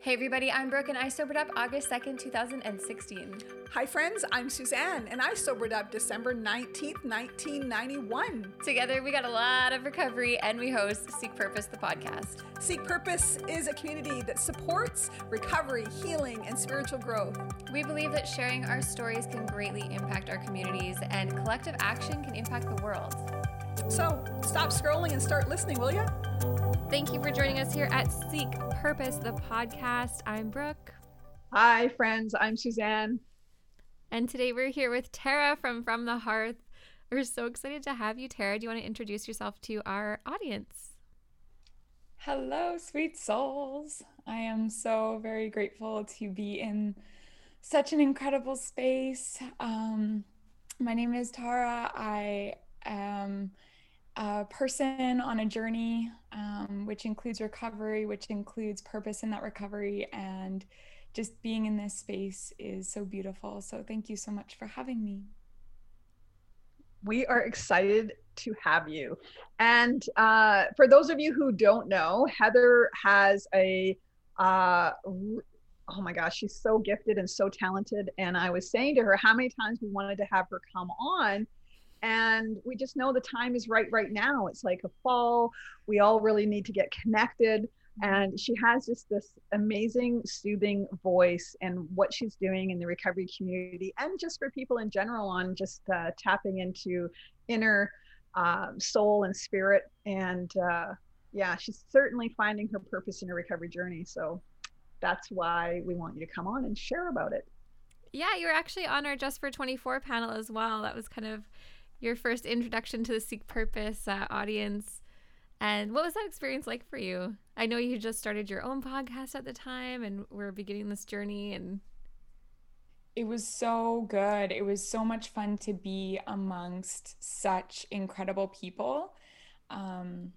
Hey everybody, I'm Brooke and I sobered up August 2nd, 2016. Hi friends, I'm Suzanne and I sobered up December 19th, 1991. Together we got a lot of recovery and we host Seek Purpose, the podcast. Seek Purpose is a community that supports recovery, healing, and spiritual growth. We believe that sharing our stories can greatly impact our communities and collective action can impact the world. So stop scrolling and start listening, will you? Thank you for joining us here at Seek Purpose, the podcast. I'm Brooke. Hi, friends. I'm Suzanne. And today we're here with Tara from From the Hearth. We're so excited to have you, Tara. Do you want to introduce yourself to our audience? Hello, sweet souls. I am so very grateful to be in such an incredible space. Um, my name is Tara. I am a person on a journey, um, which includes recovery, which includes purpose in that recovery. And just being in this space is so beautiful. So, thank you so much for having me. We are excited to have you. And uh, for those of you who don't know, Heather has a, uh, oh my gosh, she's so gifted and so talented. And I was saying to her how many times we wanted to have her come on and we just know the time is right right now. It's like a fall. We all really need to get connected. And she has just this amazing soothing voice and what she's doing in the recovery community and just for people in general on just uh, tapping into inner uh, soul and spirit. And uh, yeah she's certainly finding her purpose in her recovery journey. So that's why we want you to come on and share about it. Yeah you were actually on our just for 24 panel as well. That was kind of your first introduction to the Seek Purpose uh, audience. And what was that experience like for you? I know you just started your own podcast at the time and we're beginning this journey and it was so good. It was so much fun to be amongst such incredible people. Um,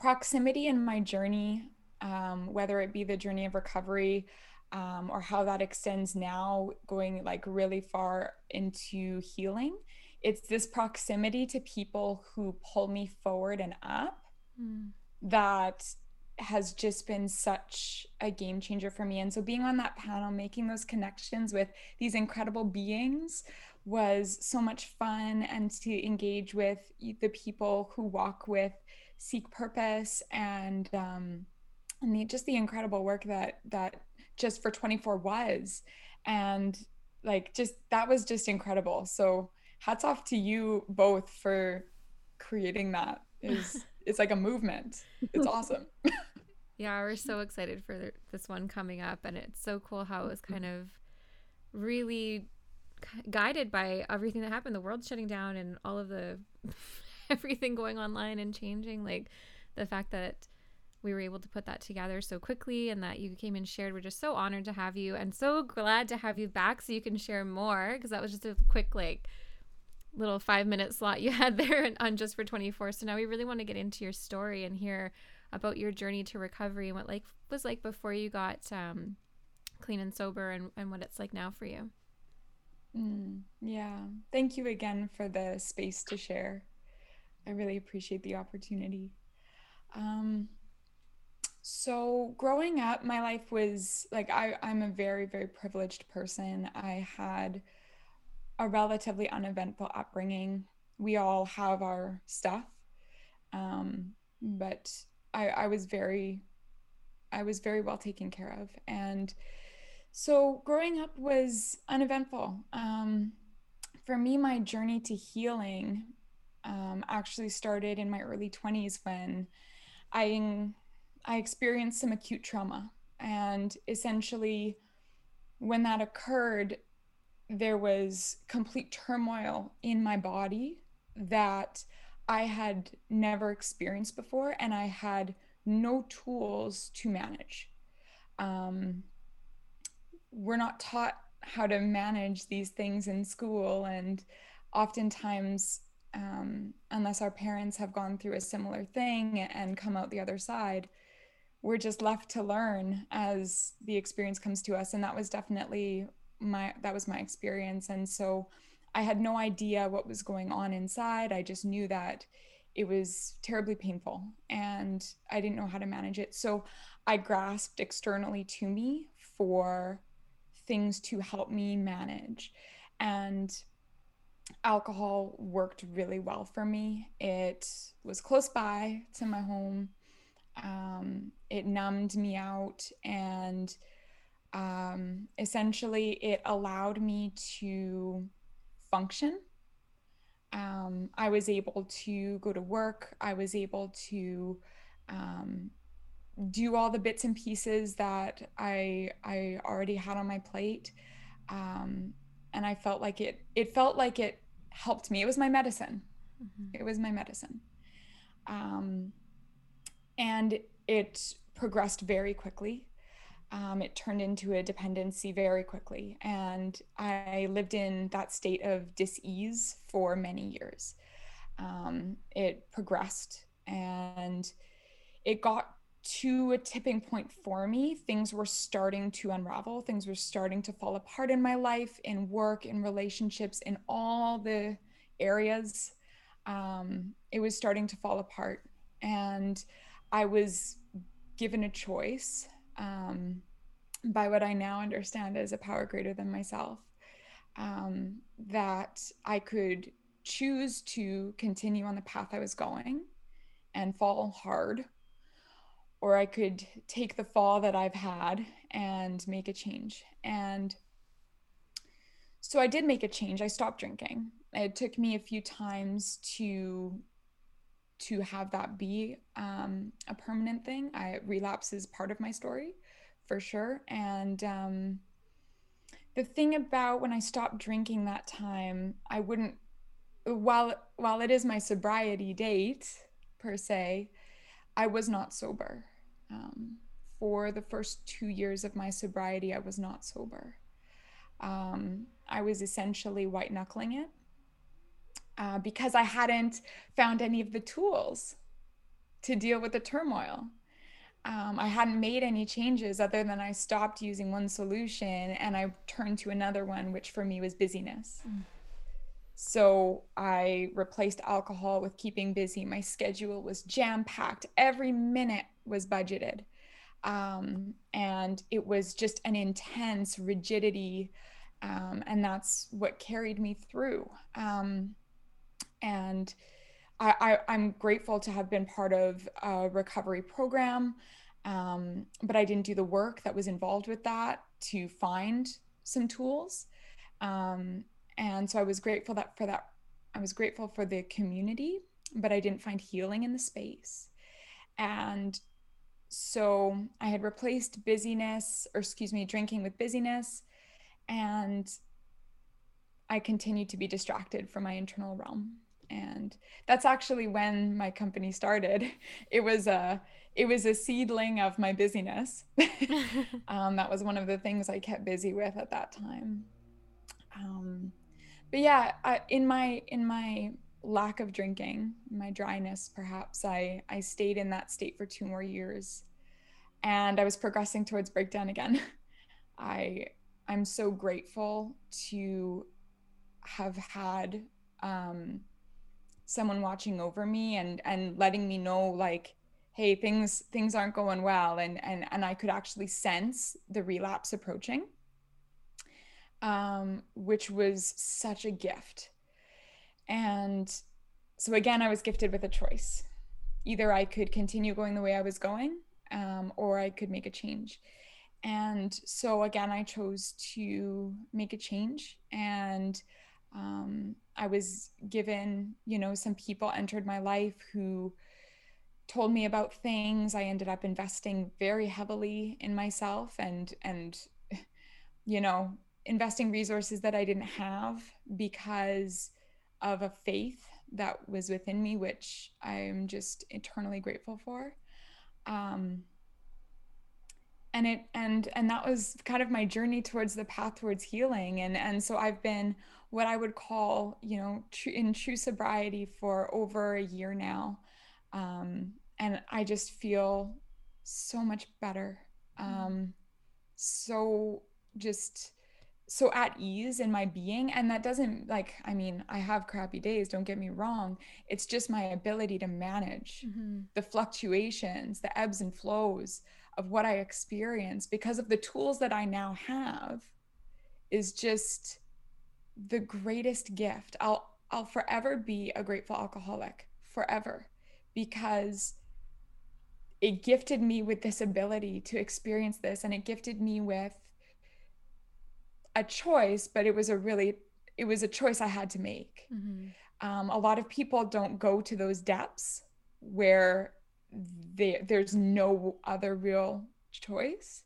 proximity in my journey, um, whether it be the journey of recovery um, or how that extends now, going like really far into healing, it's this proximity to people who pull me forward and up mm. that has just been such a game changer for me. And so being on that panel, making those connections with these incredible beings was so much fun and to engage with the people who walk with seek purpose and um and the, just the incredible work that that just for 24 was and like just that was just incredible so hats off to you both for creating that. Is it's like a movement. It's awesome. Yeah we're so excited for this one coming up and it's so cool how it was kind of really guided by everything that happened the world shutting down and all of the everything going online and changing like the fact that we were able to put that together so quickly and that you came and shared. We're just so honored to have you and so glad to have you back so you can share more because that was just a quick like little five minute slot you had there on just for 24 so now we really want to get into your story and hear about your journey to recovery and what like was like before you got um, clean and sober and, and what it's like now for you. Mm, yeah. Thank you again for the space to share. I really appreciate the opportunity. Um, so growing up my life was like I, i'm a very very privileged person. I had a relatively uneventful upbringing. We all have our stuff, um, but I, I was very, I was very well taken care of, and so growing up was uneventful. Um, for me, my journey to healing um, actually started in my early 20s when I I experienced some acute trauma, and essentially, when that occurred, there was complete turmoil in my body that I had never experienced before, and I had no tools to manage. Um, we're not taught how to manage these things in school, and oftentimes, um, unless our parents have gone through a similar thing and come out the other side, we're just left to learn as the experience comes to us. And that was definitely my that was my experience and so i had no idea what was going on inside i just knew that it was terribly painful and I didn't know how to manage it. So I grasped externally to me for things to help me manage. And alcohol worked really well for me. It was close by to my home. Um, it numbed me out and um, essentially it allowed me to function. Um, I was able to go to work. I was able to um, do all the bits and pieces that I I already had on my plate, um, and I felt like it. It felt like it helped me. It was my medicine. Mm-hmm. It was my medicine, um, and it progressed very quickly. Um, it turned into a dependency very quickly, and I lived in that state of dis-ease for many years. Um, it progressed, and it got to a tipping point for me. Things were starting to unravel, things were starting to fall apart in my life, in work, in relationships, in all the areas. Um, it was starting to fall apart. And I was given a choice um, by what I now understand as a power greater than myself um, that I could choose to continue on the path I was going and fall hard or I could take the fall that I've had and make a change. And so I did make a change. I stopped drinking. It took me a few times to to have that be um, a permanent thing. I relapse is part of my story, for sure. And um, the thing about when I stopped drinking that time, I wouldn't. While while it is my sobriety date per se, I was not sober. Um, for the first two years of my sobriety, I was not sober. Um, I was essentially white knuckling it uh, because I hadn't found any of the tools to deal with the turmoil. Um, I hadn't made any changes other than I stopped using one solution and I turned to another one, which for me was busyness. Mm. So I replaced alcohol with keeping busy. My schedule was jam packed. Every minute was budgeted. Um, and it was just an intense rigidity. Um, and that's what carried me through. Um, and I, am grateful to have been part of a recovery program, um, but I didn't do the work that was involved with that to find some tools. Um, and so i was grateful that for that i was grateful for the community but i didn't find healing in the space and so i had replaced busyness or excuse me drinking with busyness and i continued to be distracted from my internal realm and that's actually when my company started. It was a it was a seedling of my busyness. Um, that was one of the things i kept busy with at that time. Um, but yeah, I, in my in my lack of drinking, my dryness, perhaps I I stayed in that state for two more years, and I was progressing towards breakdown again. I I'm so grateful to have had um, someone watching over me and and letting me know like hey things things aren't going well and and and I could actually sense the relapse approaching um, which was such a gift. And so, again, I was gifted with a choice. Either I could continue going the way I was going, um, or I could make a change. And so, again, I chose to make a change. And um, I was given, you know, some people entered my life who told me about things. I ended up investing very heavily in myself and, and, you know, investing resources that I didn't have because of a faith that was within me, which I'm just eternally grateful for. Um, and it and and that was kind of my journey towards the path towards healing and and so I've been what I would call you know tr- in true sobriety for over a year now. Um, and I just feel so much better. Um, so just so at ease in my being. And that doesn't like i mean i have crappy days don't get me wrong. It's just my ability to manage mm-hmm. the fluctuations the ebbs and flows of what i experience because of the tools that i now have is just the greatest gift i'll i'll forever be a grateful alcoholic forever because it gifted me with this ability to experience this and it gifted me with a choice, but it was a really it was a choice I had to make. Mm-hmm. Um, a lot of people don't go to those depths where they, there's no other real choice.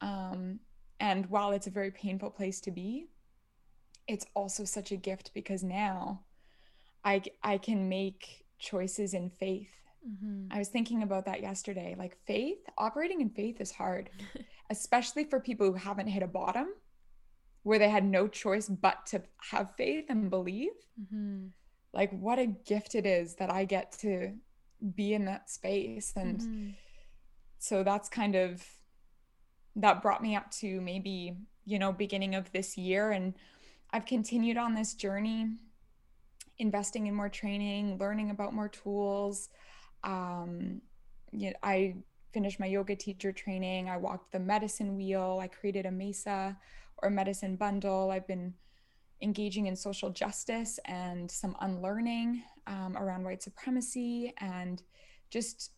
Um, and while it's a very painful place to be, it's also such a gift because now I, I can make choices in faith. Mm-hmm. I was thinking about that yesterday. Like faith, operating in faith is hard, especially for people who haven't hit a bottom where they had no choice but to have faith and believe. Mm-hmm. Like, what a gift it is that I get to be in that space. And mm-hmm. so that's kind of that brought me up to maybe, you know, beginning of this year. And I've continued on this journey, investing in more training, learning about more tools. Um, you know, I finished my yoga teacher training. I walked the medicine wheel. I created a mesa or medicine bundle. I've been engaging in social justice and some unlearning um, around white supremacy and just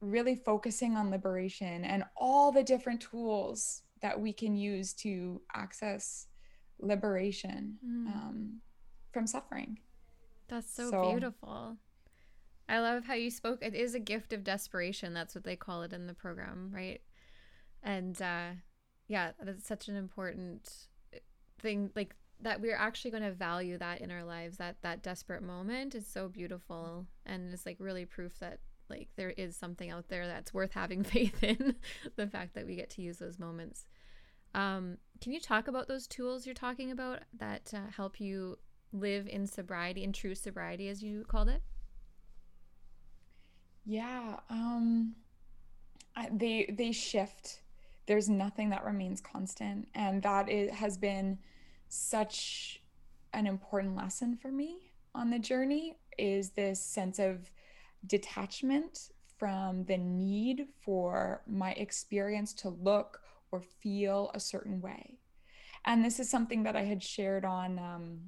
really focusing on liberation and all the different tools that we can use to access liberation mm. um, from suffering. That's so, so, beautiful. I love how you spoke. It is a gift of desperation. That's what they call it in the program, right? And uh, yeah that's such an important eh, thing like that we're actually going to value that in our lives that that desperate moment is so beautiful and it's like really proof that like there is something out there that's worth having faith in the fact that we get to use those moments um, can you talk about those tools you're talking about that uh, help you live in sobriety in true sobriety as you called it? Yeah um I, they they shift. There's nothing that remains constant and that it has been such an important lesson for me on the journey is this sense of detachment from the need for my experience to look or feel a certain way and this is something that i had shared on um,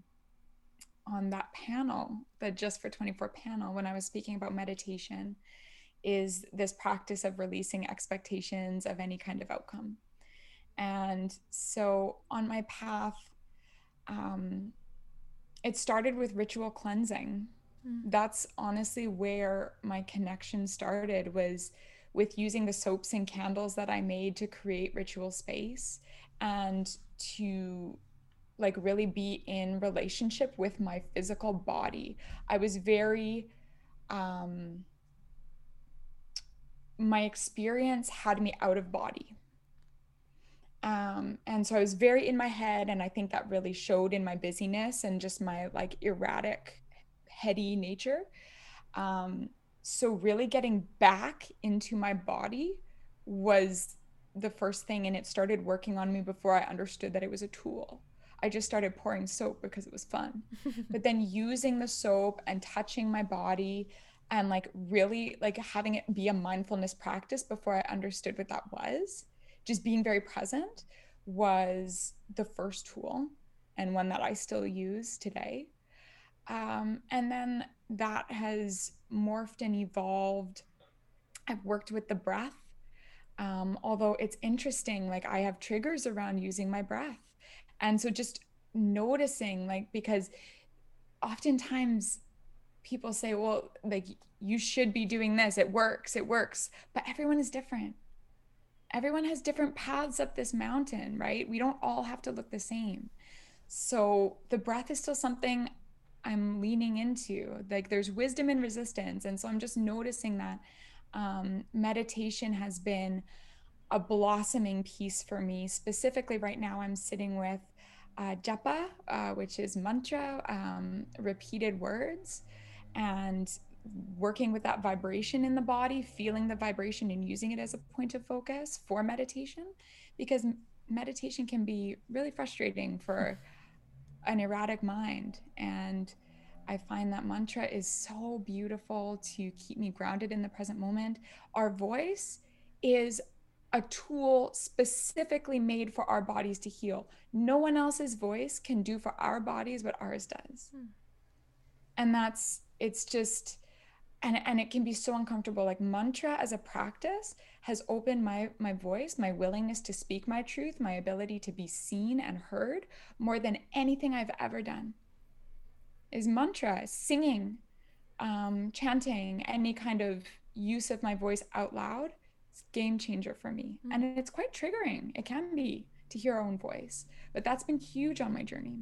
on that panel the just for 24 panel when i was speaking about meditation is this practice of releasing expectations of any kind of outcome. And so on my path, um, it started with ritual cleansing. Mm. That's honestly where my connection started was with using the soaps and candles that I made to create ritual space and to like really be in relationship with my physical body. I was very um my experience had me out of body. Um, and so I was very in my head, and I think that really showed in my busyness and just my like erratic, heady nature. Um, so really getting back into my body was the first thing, and it started working on me before I understood that it was a tool. I just started pouring soap because it was fun. but then using the soap and touching my body, and like really like having it be a mindfulness practice before I understood what that was. Just being very present was the first tool and one that I still use today. Um, and then that has morphed and evolved. I've worked with the breath. Um, although it's interesting, like I have triggers around using my breath. And so just noticing, like, because oftentimes people say, well, like you should be doing this. It works. It works. But everyone is different. Everyone has different paths up this mountain, right? We don't all have to look the same. So the breath is still something I'm leaning into. Like there's wisdom and resistance. And so I'm just noticing that um, meditation has been a blossoming piece for me. Specifically, right now, I'm sitting with uh, japa, uh, which is mantra, um, repeated words and working with that vibration in the body, feeling the vibration and using it as a point of focus for meditation. Because meditation can be really frustrating for an erratic mind. And I find that mantra is so beautiful to keep me grounded in the present moment. Our voice is a tool specifically made for our bodies to heal. No one else's voice can do for our bodies what ours does. Hmm. And that's, it's just, and, and it can be so uncomfortable. Like mantra as a practice has opened my my voice, my willingness to speak my truth, my ability to be seen and heard more than anything I've ever done. Is mantra, singing, um, chanting, any kind of use of my voice out loud it's game changer for me. Mm-hmm. And it's quite triggering. It can be to hear our own voice, but that's been huge on my journey.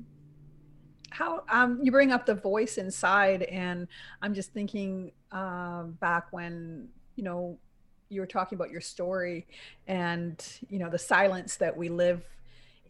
How um, you bring up the voice inside, and I'm just thinking uh, back when you know you were talking about your story, and you know the silence that we live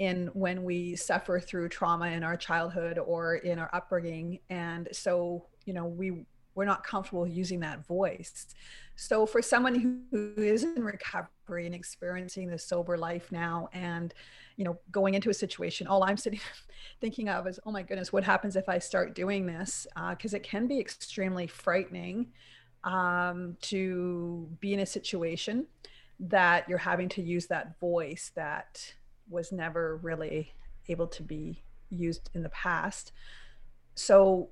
in when we suffer through trauma in our childhood or in our upbringing, and so you know we we're not comfortable using that voice. So for someone who is in recovery and experiencing the sober life now and you know going into a situation all i'm sitting thinking of is oh my goodness what happens if i start doing this? Because uh, it can be extremely frightening um, to be in a situation that you're having to use that voice that was never really able to be used in the past. So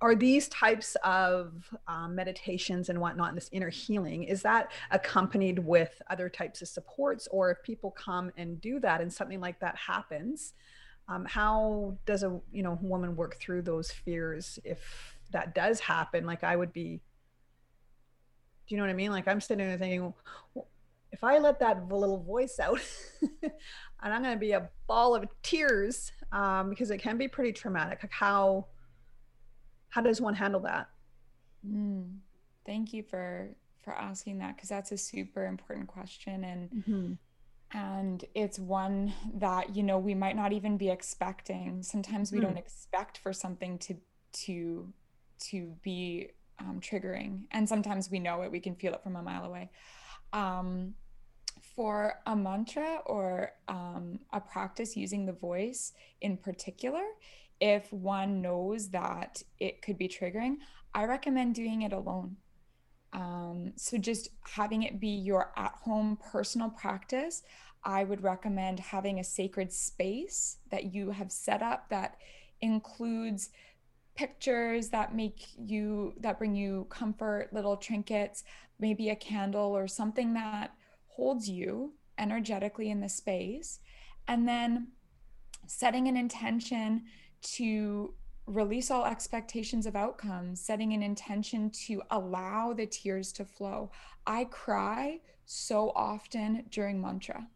are these types of um, meditations and whatnot and this inner healing is that accompanied with other types of supports? Or if people come and do that and something like that happens um, how does a you know woman work through those fears if that does happen? Like i would be do you know what i mean? Like i'm sitting there thinking if i let that little voice out and i'm going to be a ball of tears um, because it can be pretty traumatic like how how does one handle that mm, thank you for for asking that because that's a super important question and mm-hmm. and it's one that you know we might not even be expecting sometimes we mm. don't expect for something to to to be um, triggering and sometimes we know it we can feel it from a mile away um, for a mantra or um, a practice using the voice in particular if one knows that it could be triggering, I recommend doing it alone. Um, so just having it be your at home personal practice, I would recommend having a sacred space that you have set up that includes pictures that make you that bring you comfort little trinkets maybe a candle or something that holds you energetically in the space and then setting an intention to release all expectations of outcomes, setting an intention to allow the tears to flow. I cry so often during mantra,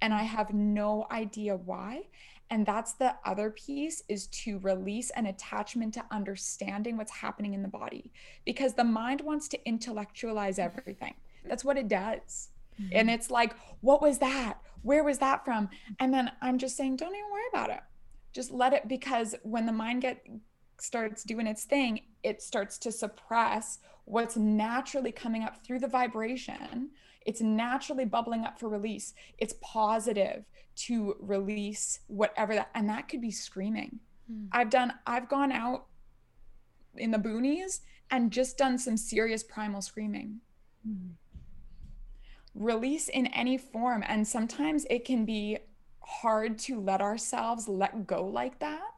and I have no idea why. And that's the other piece is to release an attachment to understanding what's happening in the body because the mind wants to intellectualize everything. That's what it does. Mm-hmm. And it's like, what was that? Where was that from? And then I'm just saying, don't even worry about it just let it because when the mind get starts doing its thing it starts to suppress what's naturally coming up through the vibration it's naturally bubbling up for release it's positive to release whatever that and that could be screaming mm. i've done i've gone out in the boonies and just done some serious primal screaming mm. release in any form and sometimes it can be hard to let ourselves let go like that.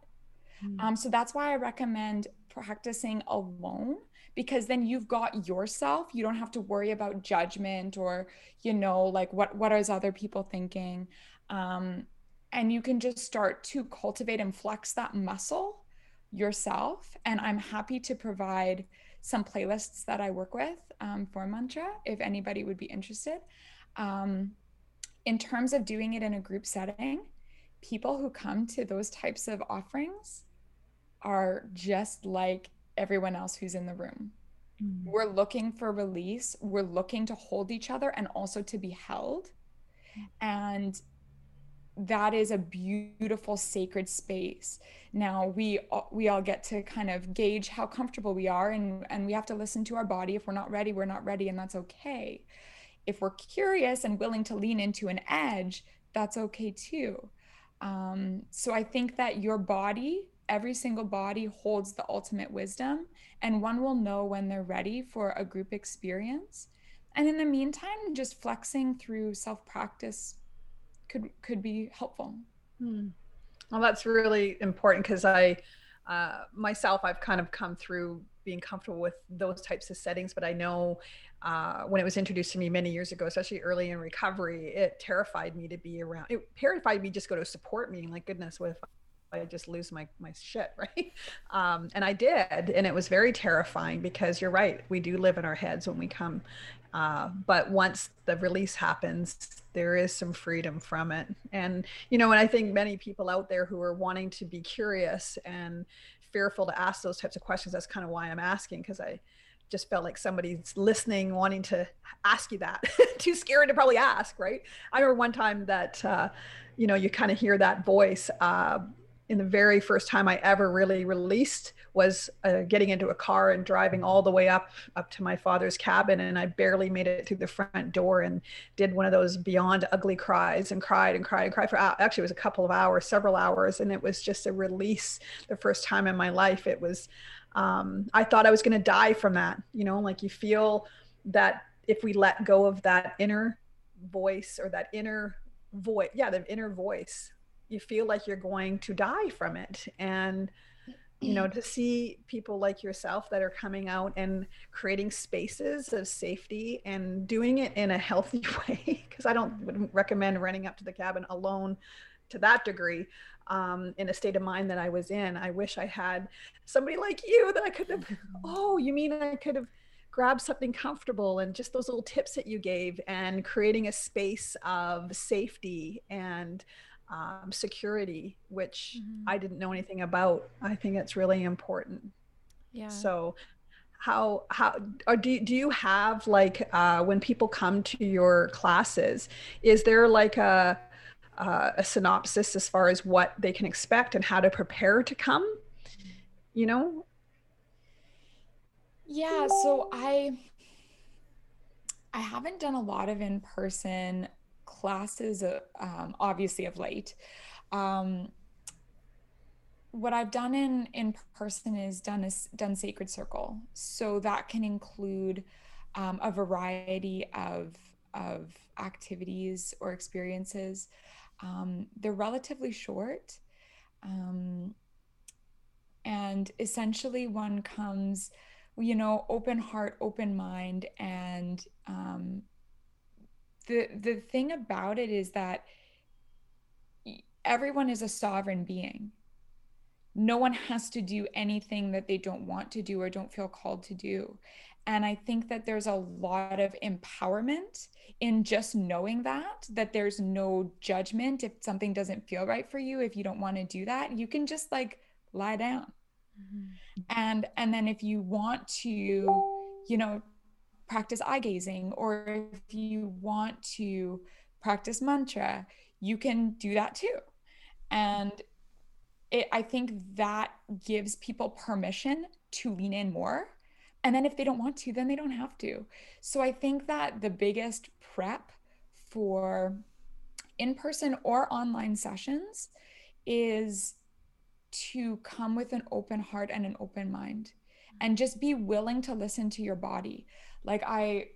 Mm. Um, so that's why I recommend practicing alone because then you've got yourself. You don't have to worry about judgment or, you know, like what what is other people thinking. Um, and you can just start to cultivate and flex that muscle yourself. And I'm happy to provide some playlists that I work with um, for mantra if anybody would be interested. Um, in terms of doing it in a group setting, people who come to those types of offerings are just like everyone else who's in the room. Mm-hmm. We're looking for release, we're looking to hold each other and also to be held. And that is a beautiful sacred space. Now we we all get to kind of gauge how comfortable we are and and we have to listen to our body. If we're not ready, we're not ready and that's okay if we're curious and willing to lean into an edge, that's okay too. Um, so I think that your body, every single body holds the ultimate wisdom, and one will know when they're ready for a group experience. And in the meantime, just flexing through self practice could could be helpful. Hmm. Well, that's really important because I uh, myself, I've kind of come through being comfortable with those types of settings, but I know uh, when it was introduced to me many years ago, especially early in recovery, it terrified me to be around. It terrified me just go to a support meeting. Like goodness, what if I just lose my my shit, right? Um, and I did, and it was very terrifying because you're right. We do live in our heads when we come, uh, but once the release happens, there is some freedom from it. And you know, and I think many people out there who are wanting to be curious and fearful to ask those types of questions. That's kind of why I'm asking because I just felt like somebody's listening, wanting to ask you that. Too scared to probably ask, right? I remember one time that, uh, you know, you kind of hear that voice. Uh, in the very first time I ever really released was uh, getting into a car and driving all the way up up to my father's cabin, and I barely made it through the front door and did one of those beyond ugly cries and cried and cried and cried for actually it was a couple of hours, several hours, and it was just a release. The first time in my life, it was. Um, I thought I was going to die from that. You know, like you feel that if we let go of that inner voice or that inner voice, yeah, the inner voice you feel like you're going to die from it and you know to see people like yourself that are coming out and creating spaces of safety and doing it in a healthy way because i don't would recommend running up to the cabin alone to that degree um, in a state of mind that i was in. I wish i had somebody like you that i could have oh you mean i could have grabbed something comfortable and just those little tips that you gave and creating a space of safety and um, security, which mm-hmm. I didn't know anything about. I think it's really important. Yeah. So, how how or do do you have like uh, when people come to your classes? Is there like a uh, a synopsis as far as what they can expect and how to prepare to come? You know. Yeah. So I. I haven't done a lot of in person classes, uh, um, obviously of late. Um, what I've done in in person is done is done Sacred Circle, so that can include um, a variety of of activities or experiences. Um, they're relatively short, um, and essentially one comes, you know, open heart, open mind, and um, the the thing about it is that everyone is a sovereign being. No one has to do anything that they don't want to do or don't feel called to do. And i think that there's a lot of empowerment in just knowing that that there's no judgment if something doesn't feel right for you if you don't want to do that you can just like lie down. Mm-hmm. and and then if you want to you know practice eye gazing, or if you want to practice mantra, you can do that too. And it, I think that gives people permission to lean in more. And then if they don't want to, then they don't have to. So I think that the biggest prep for in person or online sessions is to come with an open heart and an open mind and just be willing to listen to your body like i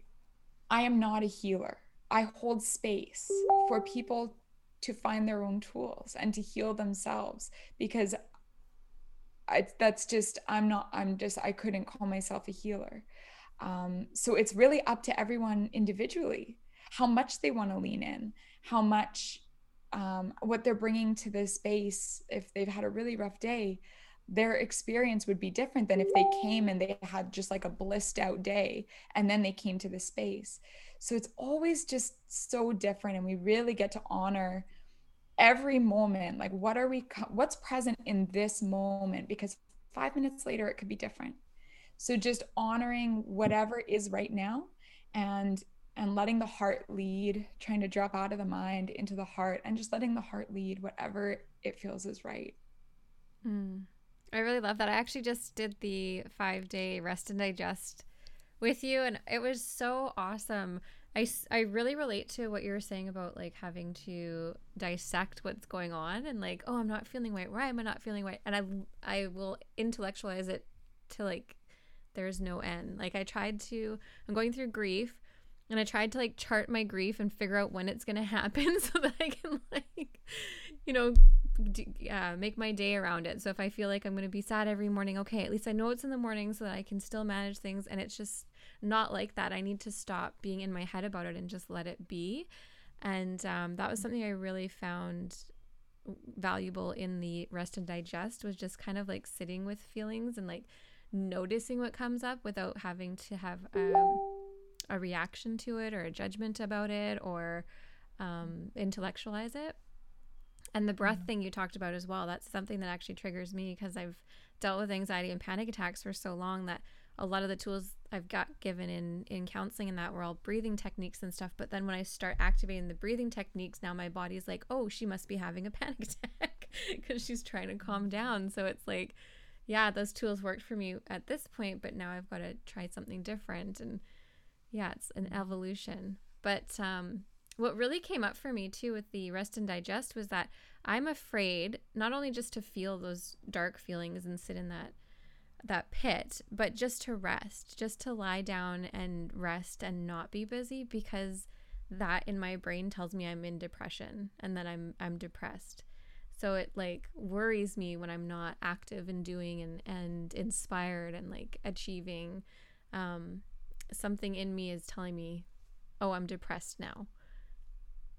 i am not a healer. I hold space for people to find their own tools and to heal themselves because I, that's just i'm not i'm just i couldn't call myself a healer. Um, so it's really up to everyone individually how much they want to lean in how much um, what they're bringing to this space if they've had a really rough day their experience would be different than if they came and they had just like a blissed out day and then they came to the space. So it's always just so different and we really get to honor every moment like what are we what's present in this moment because 5 minutes later it could be different. So just honoring whatever is right now and and letting the heart lead, trying to drop out of the mind into the heart and just letting the heart lead whatever it feels is right. Mm. I really love that. I actually just did the five day rest and digest with you, and it was so awesome. I, I really relate to what you were saying about like having to dissect what's going on and like oh i'm not feeling right why am i not feeling right and i i will intellectualize it to like there's no end like i tried to i'm going through grief and i tried to like chart my grief and figure out when it's to happen so that i can like you know uh, make my day around it so if i feel like i'm going to be sad every morning okay at least i know it's in the morning so that i can still manage things and it's just not like that. I need to stop being in my head about it and just let it be. And um, that was something I really found valuable in the rest and digest was just kind of like sitting with feelings and like noticing what comes up without having to have um, a reaction to it or a judgment about it or um, intellectualize it. And the breath mm-hmm. thing you talked about as well, that's something that actually triggers me because I've dealt with anxiety and panic attacks for so long that a lot of the tools I've got given in in counseling and that were all breathing techniques and stuff. But then when I start activating the breathing techniques, now my body's like, oh, she must be having a panic attack because she's trying to calm down. So it's like, yeah, those tools worked for me at this point, but now I've got to try something different. And yeah, it's an evolution. But um, what really came up for me too with the rest and digest was that I'm afraid not only just to feel those dark feelings and sit in that that pit, but just to rest, just to lie down and rest and not be busy because that in my brain tells me I'm in depression and that I'm I'm depressed. So it like worries me when I'm not active and doing and and inspired and like achieving um something in me is telling me, "Oh, I'm depressed now."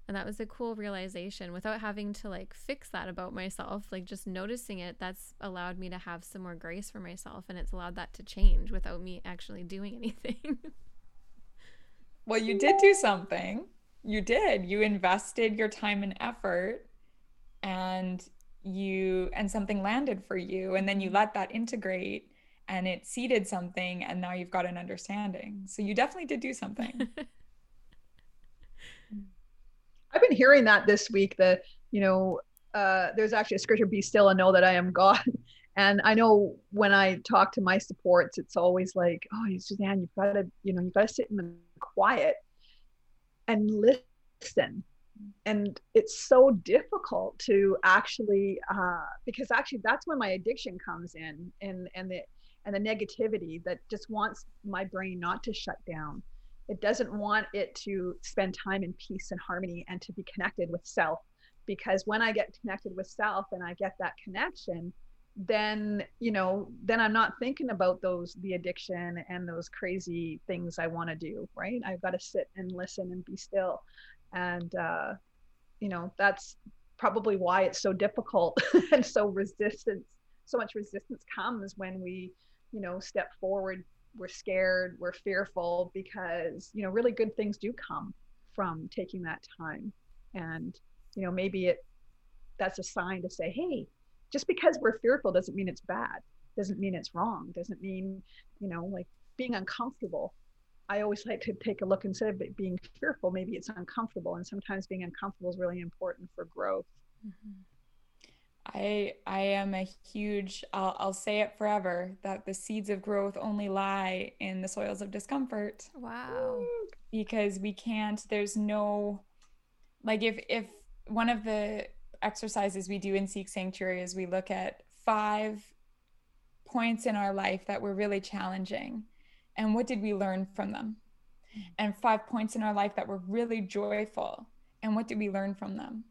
And that was a cool realization without having to like fix that about myself like just noticing it that's allowed me to have some more grace for myself and it's allowed that to change without me actually doing anything. Well you did do something. You did. You invested your time and effort and you and something landed for you and then you mm-hmm. let that integrate and it seeded something and now you've got an understanding. So you definitely did do something I've been hearing that this week that, you know, uh, there's actually a scripture, be still and know that I am God. And I know when I talk to my supports, it's always like, oh, Suzanne, you've got to, you know, you've got to sit in the quiet and listen. And it's so difficult to actually, uh, because actually that's when my addiction comes in and, and the, and the negativity that just wants my brain not to shut down it doesn't want it to spend time in peace and harmony and to be connected with self. Because when I get connected with self and I get that connection, then you know then i'm not thinking about those the addiction and those crazy things i want to do right i've got to sit and listen and be still and uh you know that's probably why it's so difficult and so resistance so much resistance comes when we you know step forward we're scared, we're fearful because, you know, really good things do come from taking that time. And, you know, maybe it that's a sign to say, hey, just because we're fearful doesn't mean it's bad, doesn't mean it's wrong, doesn't mean, you know, like being uncomfortable. I always like to take a look instead of being fearful, maybe it's uncomfortable. And sometimes being uncomfortable is really important for growth. Mm-hmm. I I am a huge I'll, I'll say it forever that the seeds of growth only lie in the soils of discomfort. Wow. Because we can't there's no like if if one of the exercises we do in Seek Sanctuary is we look at five points in our life that were really challenging and what did we learn from them? Mm. And five points in our life that were really joyful and what did we learn from them?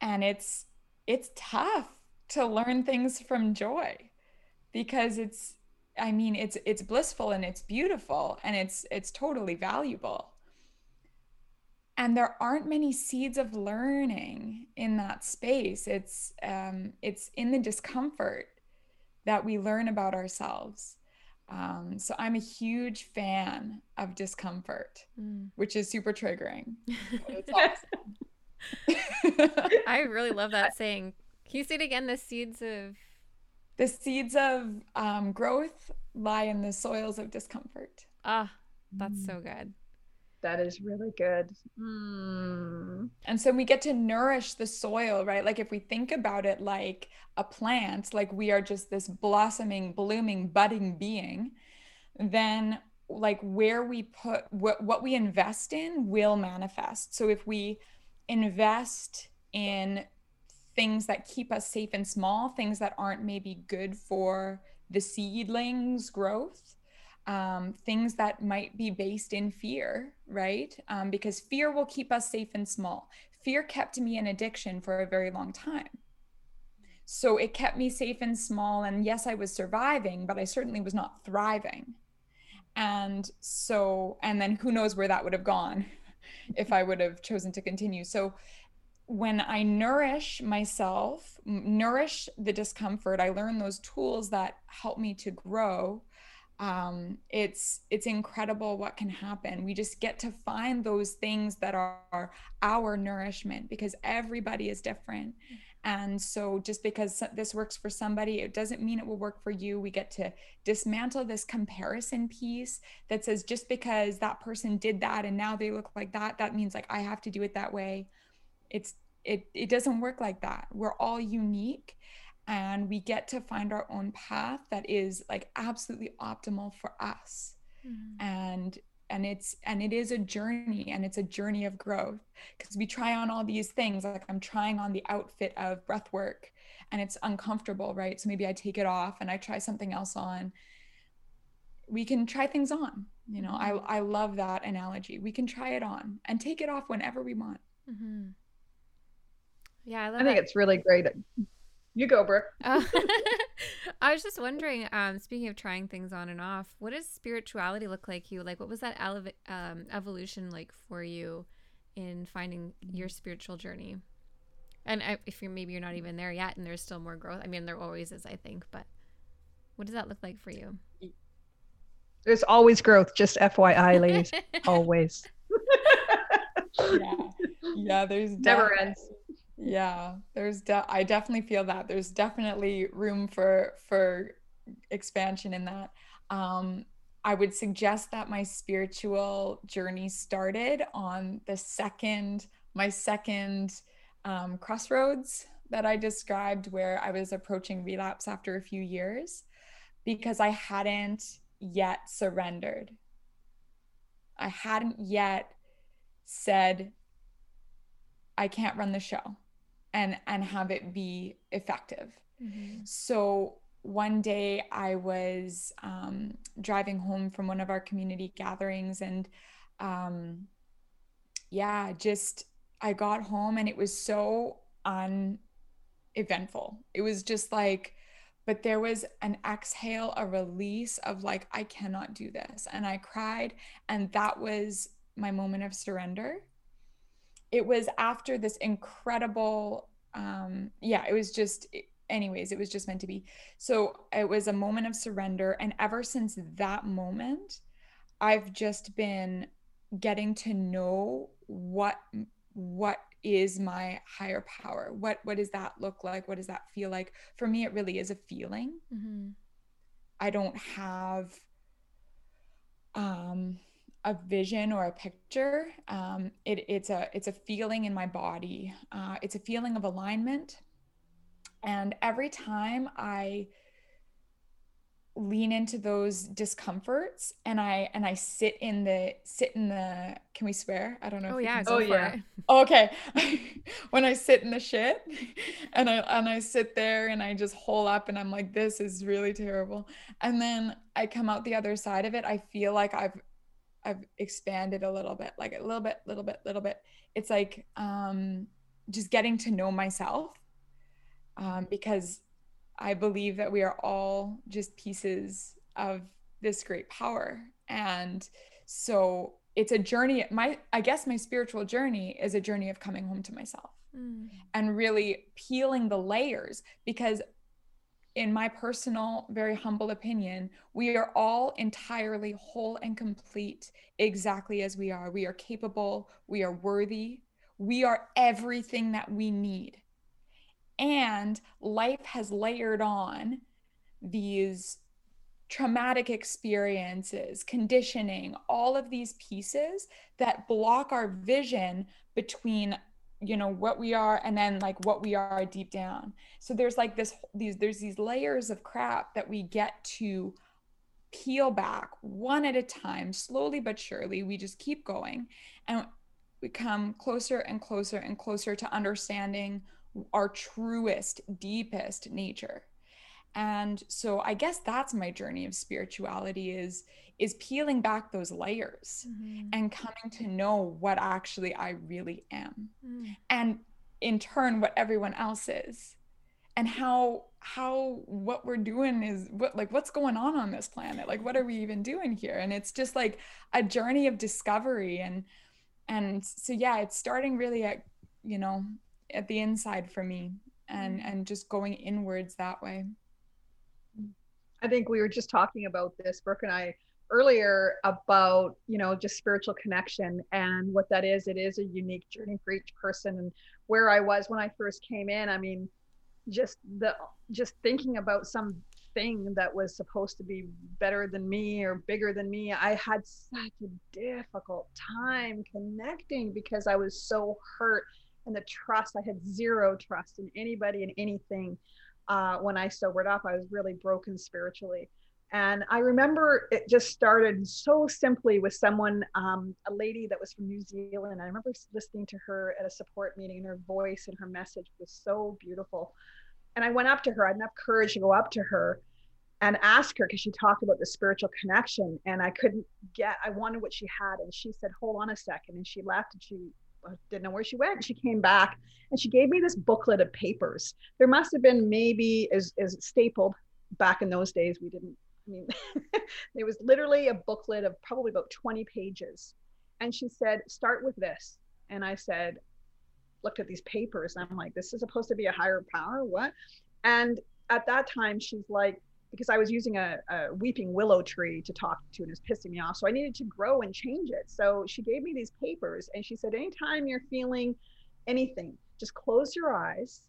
And it's it's tough to learn things from joy because it's i mean it's it's blissful and it's beautiful and it's it's totally valuable and there aren't many seeds of learning in that space it's um it's in the discomfort that we learn about ourselves um, so i'm a huge fan of discomfort mm. which is super triggering it's awesome. I really love that saying. Can you say it again? The seeds of the seeds of um, growth lie in the soils of discomfort. Ah, that's mm. so good. That is really good. Mm. And so we get to nourish the soil, right? Like if we think about it like a plant, like we are just this blossoming, blooming, budding being, then like where we put what what we invest in will manifest so if we invest in things that keep us safe and small things that aren't maybe good for the seedlings growth um, things that might be based in fear right? Um, because fear will keep us safe and small. Fear kept me in addiction for a very long time. So it kept me safe and small and yes i was surviving but i certainly was not thriving. And so and then who knows where that would have gone if i would have chosen to continue. So when i nourish myself nourish the discomfort i learn those tools that help me to grow um, it's it's incredible what can happen. We just get to find those things that are our nourishment because everybody is different and so, just because this works for somebody, it doesn't mean it will work for you. We get to dismantle this comparison piece that says just because that person did that and now they look like that, that means like I have to do it that way. It's it it doesn't work like that. We're all unique and we get to find our own path that is like absolutely optimal for us. Mm-hmm. And and it's and it is a journey and it's a journey of growth because we try on all these things like i'm trying on the outfit of breath work and it's uncomfortable right? So maybe i take it off and i try something else on. We can try things on you know? I i love that analogy. We can try it on and take it off whenever we want. Mm-hmm. yeah i, I think that. it's really great you go, Brooke. Uh, I was just wondering, um, speaking of trying things on and off, what does spirituality look like you? Like, what was that ele- um, evolution like for you in finding your spiritual journey? And if you're maybe you're not even there yet, and there's still more growth. I mean, there always is, I think. But what does that look like for you? There's always growth. Just FYI, ladies, always. yeah, yeah. There's never ends yeah there's de- i definitely feel that. There's definitely room for for expansion in that. Um i would suggest that my spiritual journey started on the second my second um, crossroads that i described where i was approaching relapse after a few years because i hadn't yet surrendered. I hadn't yet said i can't run the show and and have it be effective. Mm-hmm. so one day i was um, driving home from one of our community gatherings and um, yeah just i got home and it was so uneventful. It was just like but there was an exhale a release of like i cannot do this. And i cried and that was my moment of surrender it was after this incredible um yeah it was just anyways it was just meant to be. So it was a moment of surrender and ever since that moment i've just been getting to know what what is my higher power. What what does that look like? What does that feel like? For me it really is a feeling. Mm-hmm. i don't have um a vision or a picture. Um, it, it's a it's a feeling in my body. Uh, it's a feeling of alignment. And every time I lean into those discomforts and I and I sit in the sit in the can we swear? I don't know. Oh yeah, oh yeah. Oh, okay. when I sit in the shit and I and I sit there and I just hole up and I'm like, this is really terrible. And then I come out the other side of it. I feel like I've I've expanded a little bit, like a little bit, little bit, little bit. It's like um, just getting to know myself um, because I believe that we are all just pieces of this great power. And so it's a journey. My, I guess my spiritual journey is a journey of coming home to myself mm. and really peeling the layers because in my personal, very humble opinion, we are all entirely whole and complete exactly as we are. We are capable, we are worthy, we are everything that we need. And life has layered on these traumatic experiences, conditioning, all of these pieces that block our vision between you know what we are and then like what we are deep down so there's like this these there's these layers of crap that we get to peel back one at a time, slowly but surely. We just keep going and we come closer and closer and closer to understanding our truest, deepest nature. And so I guess that's my journey of spirituality is is peeling back those layers mm-hmm. and coming to know what actually I really am. Mm. And in turn what everyone else is. And how how what we're doing is what like what's going on on this planet like what are we even doing here and it's just like a journey of discovery and and so yeah it's starting really at you know at the inside for me and mm-hmm. and just going inwards that way i think we were just talking about this brooke and i earlier about you know just spiritual connection and what that is. It is a unique journey for each person. And where i was when i first came in i mean just the just thinking about some thing that was supposed to be better than me or bigger than me i had such a difficult time connecting because i was so hurt and the trust i had zero trust in anybody and anything uh, when i sobered up i was really broken spiritually and i remember it just started so simply with someone um, a lady that was from new zealand i remember listening to her at a support meeting and her voice and her message was so beautiful and I went up to her. I had enough courage to go up to her and ask her because she talked about the spiritual connection. And I couldn't get, I wanted what she had. And she said, Hold on a second. And she left and she didn't know where she went. She came back and she gave me this booklet of papers. There must have been maybe as, as stapled back in those days. We didn't, I mean, there was literally a booklet of probably about 20 pages. And she said, Start with this. And I said, looked at these papers and I'm like, this is supposed to be a higher power? What? And at that time, she's like, because I was using a, a, weeping willow tree to talk to and it was pissing me off. So I needed to grow and change it. So she gave me these papers and she said, anytime you're feeling anything, just close your eyes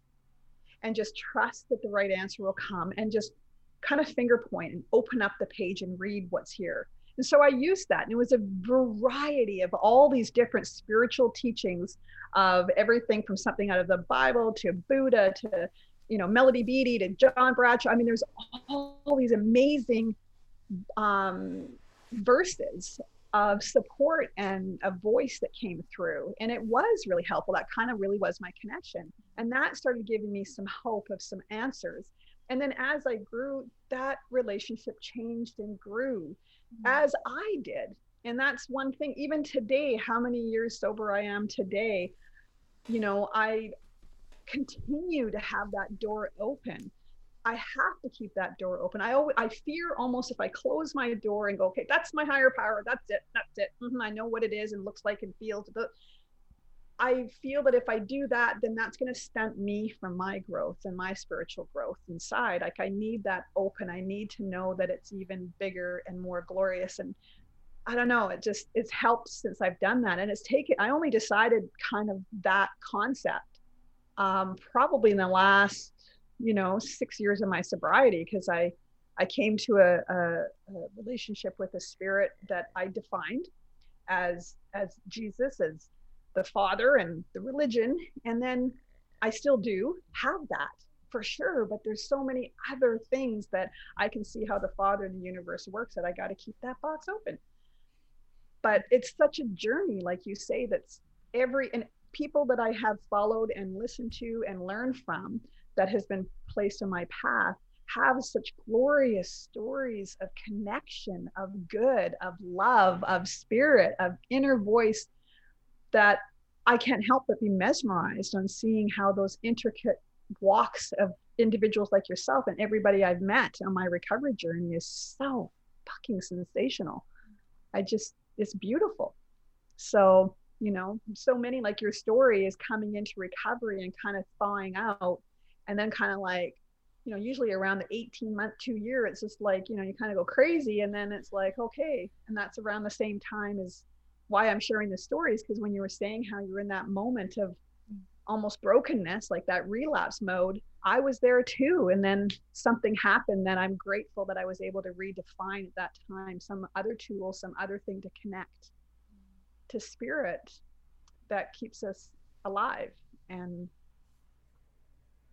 and just trust that the right answer will come and just kind of finger point and open up the page and read what's here. And so I used that. And it was a variety of all these different spiritual teachings of everything from something out of the Bible to Buddha to, you know, Melody Beattie to John Bradshaw. I mean, there's all, all these amazing um, verses of support and a voice that came through. And it was really helpful. That kind of really was my connection. And that started giving me some hope of some answers. And then as I grew, that relationship changed and grew as I did. And that's one thing, even today, how many years sober I am today, you know, I continue to have that door open. I have to keep that door open. I always, I fear almost if I close my door and go, okay, that's my higher power. That's it. That's it. Mm-hmm, I know what it is and looks like and feels. But I feel that if I do that, then that's going to stunt me from my growth and my spiritual growth inside. Like I need that open. I need to know that it's even bigger and more glorious. And I don't know, it just, it's helped since I've done that. And it's taken, I only decided kind of that concept um, probably in the last, you know, six years of my sobriety because I, I came to a, a, a relationship with a spirit that I defined as as Jesus, as the father and the religion. And then i still do have that for sure but there's so many other things that i can see how the father in the universe works that i got to keep that box open. But it's such a journey like you say that's every and people that i have followed and listened to and learned from that has been placed in my path have such glorious stories of connection of good of love of spirit of inner voice that I can't help but be mesmerized on seeing how those intricate walks of individuals like yourself and everybody I've met on my recovery journey is so fucking sensational. I just, it's beautiful. So, you know, so many like your story is coming into recovery and kind of thawing out. And then kind of like, you know, usually around the 18 month, two year, it's just like, you know, you kind of go crazy. And then it's like, okay. And that's around the same time as why I'm sharing the stories because when you were saying how you were in that moment of almost brokenness, like that relapse mode, I was there too. And then something happened that I'm grateful that I was able to redefine at that time some other tool, some other thing to connect to spirit that keeps us alive. And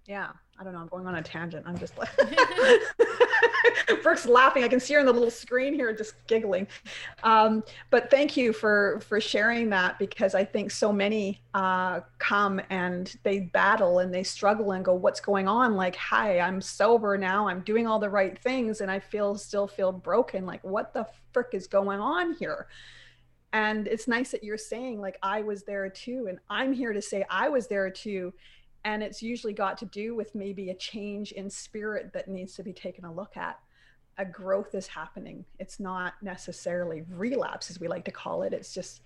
yeah, I don't know. I'm going on a tangent. I'm just like Brooke's laughing. I can see her on the little screen here, just giggling. Um, but thank you for for sharing that because I think so many uh, come and they battle and they struggle and go, "What's going on?" Like, "Hi, I'm sober now. I'm doing all the right things, and I feel still feel broken. Like, what the frick is going on here?" And it's nice that you're saying like I was there too, and I'm here to say I was there too. And it's usually got to do with maybe a change in spirit that needs to be taken a look at. A growth is happening. It's not necessarily relapse as we like to call it. It's just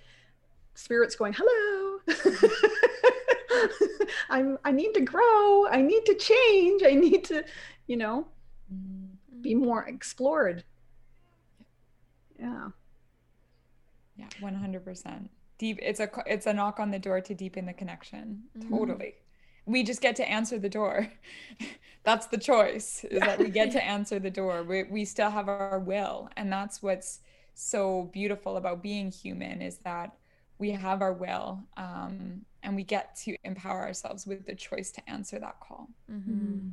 spirits going hello. I'm i need to grow. I need to change. I need to you know be mm-hmm. more explored. Yeah yeah 100% deep it's a it's a knock on the door to deepen the connection mm-hmm. totally we just get to answer the door. that's the choice is that we get to answer the door. We, we still have our will. And that's what's so beautiful about being human is that we have our will um, and we get to empower ourselves with the choice to answer that call. Mm-hmm. Mm.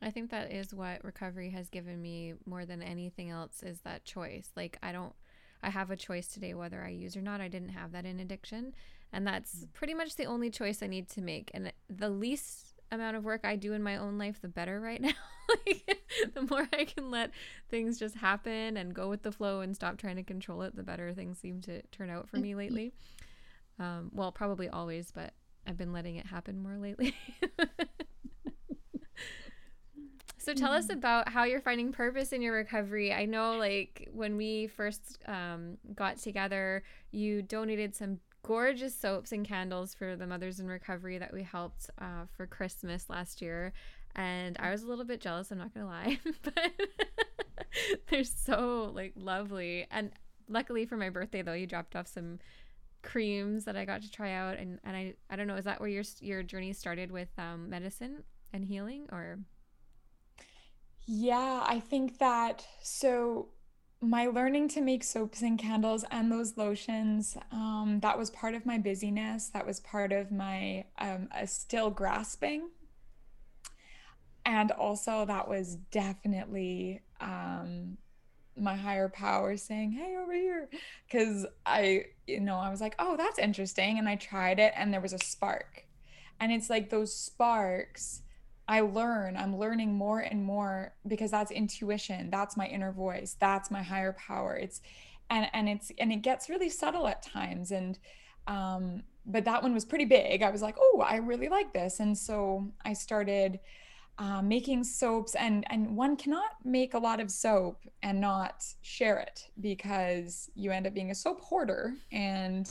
I think that is what recovery has given me more than anything else is that choice. Like I don't I have a choice today whether I use or not. I didn't have that in addiction. And that's pretty much the only choice I need to make. And the least amount of work I do in my own life, the better right now. like, the more I can let things just happen and go with the flow and stop trying to control it, the better things seem to turn out for me lately. Um, well, probably always, but I've been letting it happen more lately. So tell us mm-hmm. about how you're finding purpose in your recovery. I know, like when we first um, got together, you donated some gorgeous soaps and candles for the mothers in recovery that we helped uh, for Christmas last year, and I was a little bit jealous. I'm not gonna lie, but they're so like lovely. And luckily for my birthday, though, you dropped off some creams that I got to try out, and and I I don't know, is that where your your journey started with um, medicine and healing, or? Yeah, I think that so my learning to make soaps and candles and those lotions um, that was part of my busyness that was part of my um, still grasping. And also that was definitely um, my higher power saying hey over here. Because i you know i was like oh that's interesting. And i tried it and there was a spark. And it's like those sparks I learn, I'm learning more and more because that's intuition. That's my inner voice. That's my higher power. It's and and it's and it gets really subtle at times and um but that one was pretty big. I was like, "Oh, I really like this." And so I started uh, making soaps and and one cannot make a lot of soap and not share it because you end up being a soap hoarder and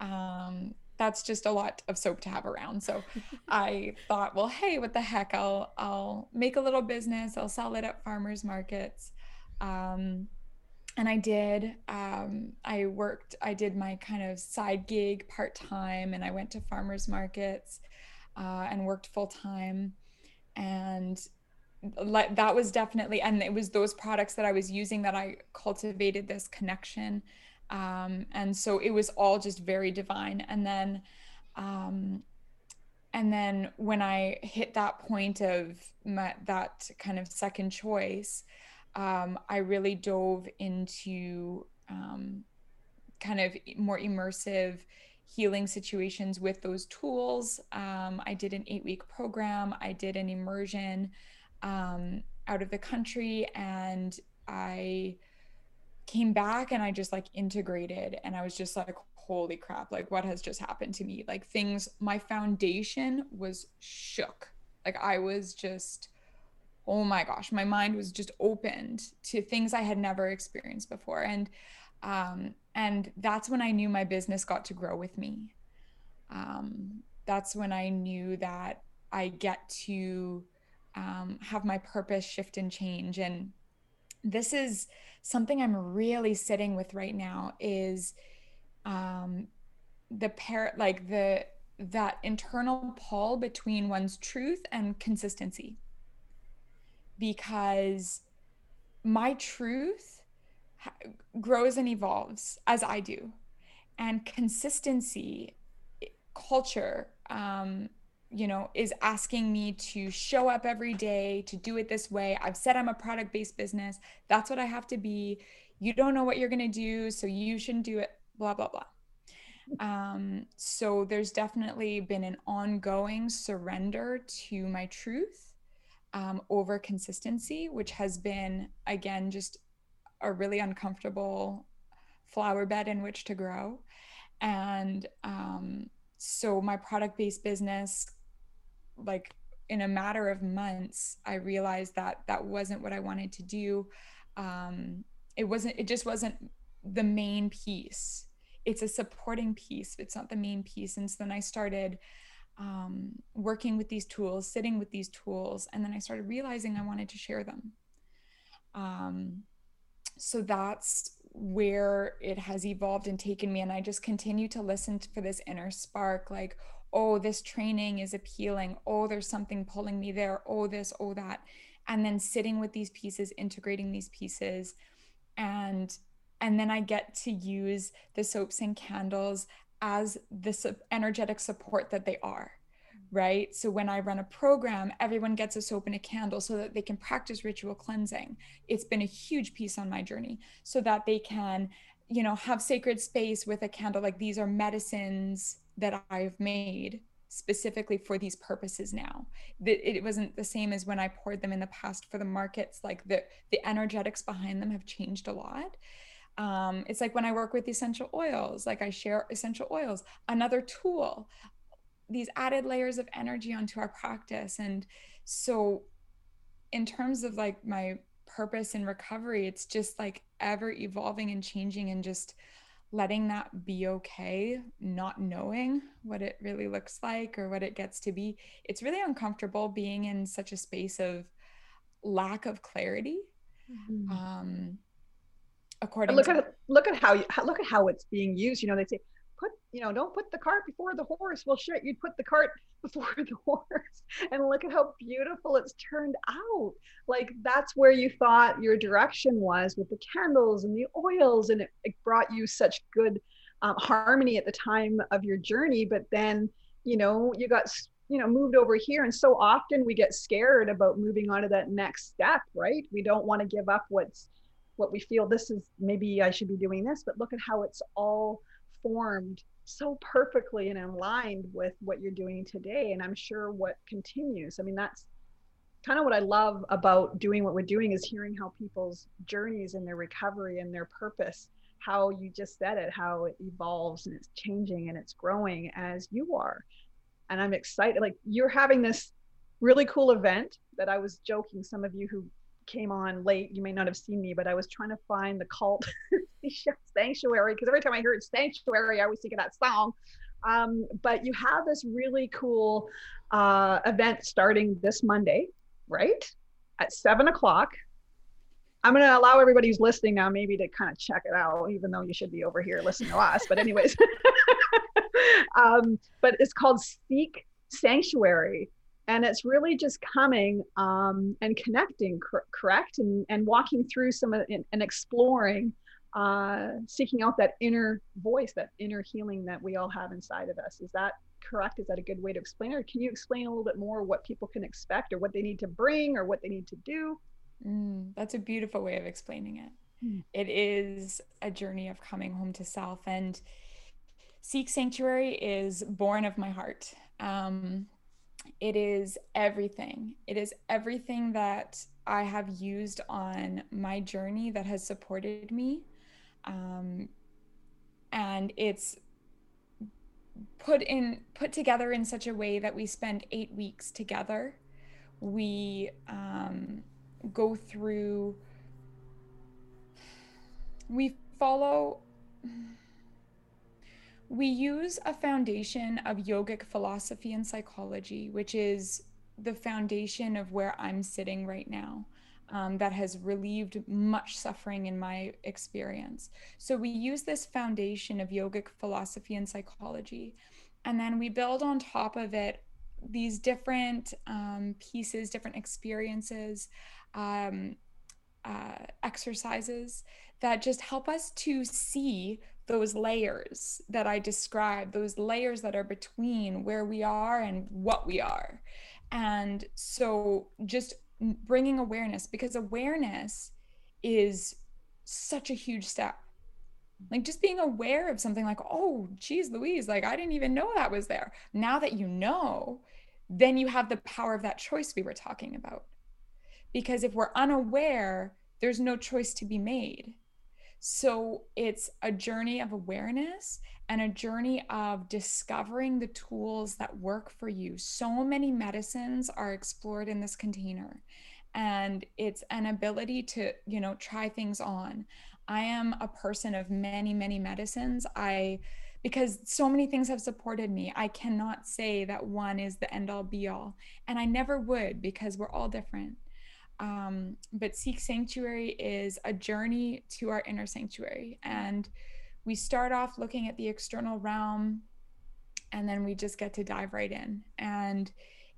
um that's just a lot of soap to have around. So I thought, well, hey, what the heck? I'll I'll make a little business. I'll sell it at farmers markets. Um, and I did. Um, I worked. I did my kind of side gig part time, and I went to farmers markets uh, and worked full time. And that was definitely, and it was those products that I was using that I cultivated this connection um, and so it was all just very divine. And then um, and then when i hit that point of my, that kind of second choice um, i really dove into um, kind of more immersive healing situations with those tools. Um, i did an eight week program. I did an immersion um, out of the country and i came back and I just like integrated and I was just like, holy crap, like what has just happened to me? Like things, my foundation was shook. Like I was just, oh my gosh, my mind was just opened to things I had never experienced before. And, um, and that's when I knew my business got to grow with me. Um, that's when I knew that I get to um, have my purpose shift and change. And this is, something I'm really sitting with right now is um, the pair, like the that internal pull between one's truth and consistency. Because my truth grows and evolves as I do, and consistency, culture, um, you know, is asking me to show up every day, to do it this way. I've said I'm a product based business. That's what I have to be. You don't know what you're going to do, so you shouldn't do it, blah, blah, blah. Um, so there's definitely been an ongoing surrender to my truth um, over consistency, which has been, again, just a really uncomfortable flower bed in which to grow. And um, so my product based business, like in a matter of months, I realized that that wasn't what I wanted to do. Um, it wasn't, it just wasn't the main piece. It's a supporting piece it's not the main piece. And so then i started um, working with these tools sitting with these tools and then i started realizing i wanted to share them. Um, so that's where it has evolved and taken me. And i just continue to listen for this inner spark like oh this training is appealing oh there's something pulling me there oh this oh that and then sitting with these pieces integrating these pieces and and then I get to use the soaps and candles as the energetic support that they are. Right. So when I run a program, everyone gets a soap and a candle so that they can practice ritual cleansing. It's been a huge piece on my journey so that they can, you know, have sacred space with a candle. Like these are medicines that I've made specifically for these purposes now. That it wasn't the same as when I poured them in the past for the markets. Like the the energetics behind them have changed a lot um, it's like when i work with essential oils like i share essential oils another tool these added layers of energy onto our practice and so in terms of like my purpose in recovery it's just like ever evolving and changing and just letting that be okay not knowing what it really looks like or what it gets to be it's really uncomfortable being in such a space of lack of clarity mm-hmm. um according look to- at look at how you look at how it's being used you know they say put you know don't put the cart before the horse. Well shit you'd put the cart before the horse and look at how beautiful it's turned out. Like that's where you thought your direction was with the candles and the oils and it, it brought you such good um, harmony at the time of your journey but then you know you got you know moved over here and so often we get scared about moving on to that next step right? We don't want to give up what's what we feel this is maybe I should be doing this, but look at how it's all formed so perfectly and aligned with what you're doing today. And I'm sure what continues. I mean, that's kind of what I love about doing what we're doing is hearing how people's journeys and their recovery and their purpose, how you just said it, how it evolves and it's changing and it's growing as you are. And I'm excited. Like you're having this really cool event that I was joking, some of you who came on late. You may not have seen me, but I was trying to find the cult sanctuary because every time I heard sanctuary, I always think of that song. Um, but you have this really cool uh, event starting this Monday, right? At seven o'clock. I'm going to allow everybody who's listening now maybe to kind of check it out, even though you should be over here listening to us. But, anyways, um, but it's called Seek Sanctuary and it's really just coming um, and connecting cor- correct and, and walking through some of and, and exploring uh, seeking out that inner voice that inner healing that we all have inside of us is that correct is that a good way to explain it or can you explain a little bit more what people can expect or what they need to bring or what they need to do mm, that's a beautiful way of explaining it mm. it is a journey of coming home to self and seek sanctuary is born of my heart um, it is everything. It is everything that I have used on my journey that has supported me. Um, and it's put in put together in such a way that we spend eight weeks together. We um, go through. We follow we use a foundation of yogic philosophy and psychology, which is the foundation of where I'm sitting right now. Um, that has relieved much suffering in my experience. So we use this foundation of yogic philosophy and psychology, and then we build on top of it these different um, pieces, different experiences, um, uh, exercises that just help us to see those layers that I described, those layers that are between where we are and what we are. And so just bringing awareness, because awareness is such a huge step. Like just being aware of something like, oh, geez, Louise, like I didn't even know that was there. Now that you know, then you have the power of that choice we were talking about. Because if we're unaware, there's no choice to be made. So it's a journey of awareness and a journey of discovering the tools that work for you. So many medicines are explored in this container and it's an ability to, you know, try things on. I am a person of many, many medicines. I because so many things have supported me. I cannot say that one is the end all be all. And I never would because we're all different. Um, but Seek Sanctuary is a journey to our inner sanctuary. And we start off looking at the external realm and then we just get to dive right in. And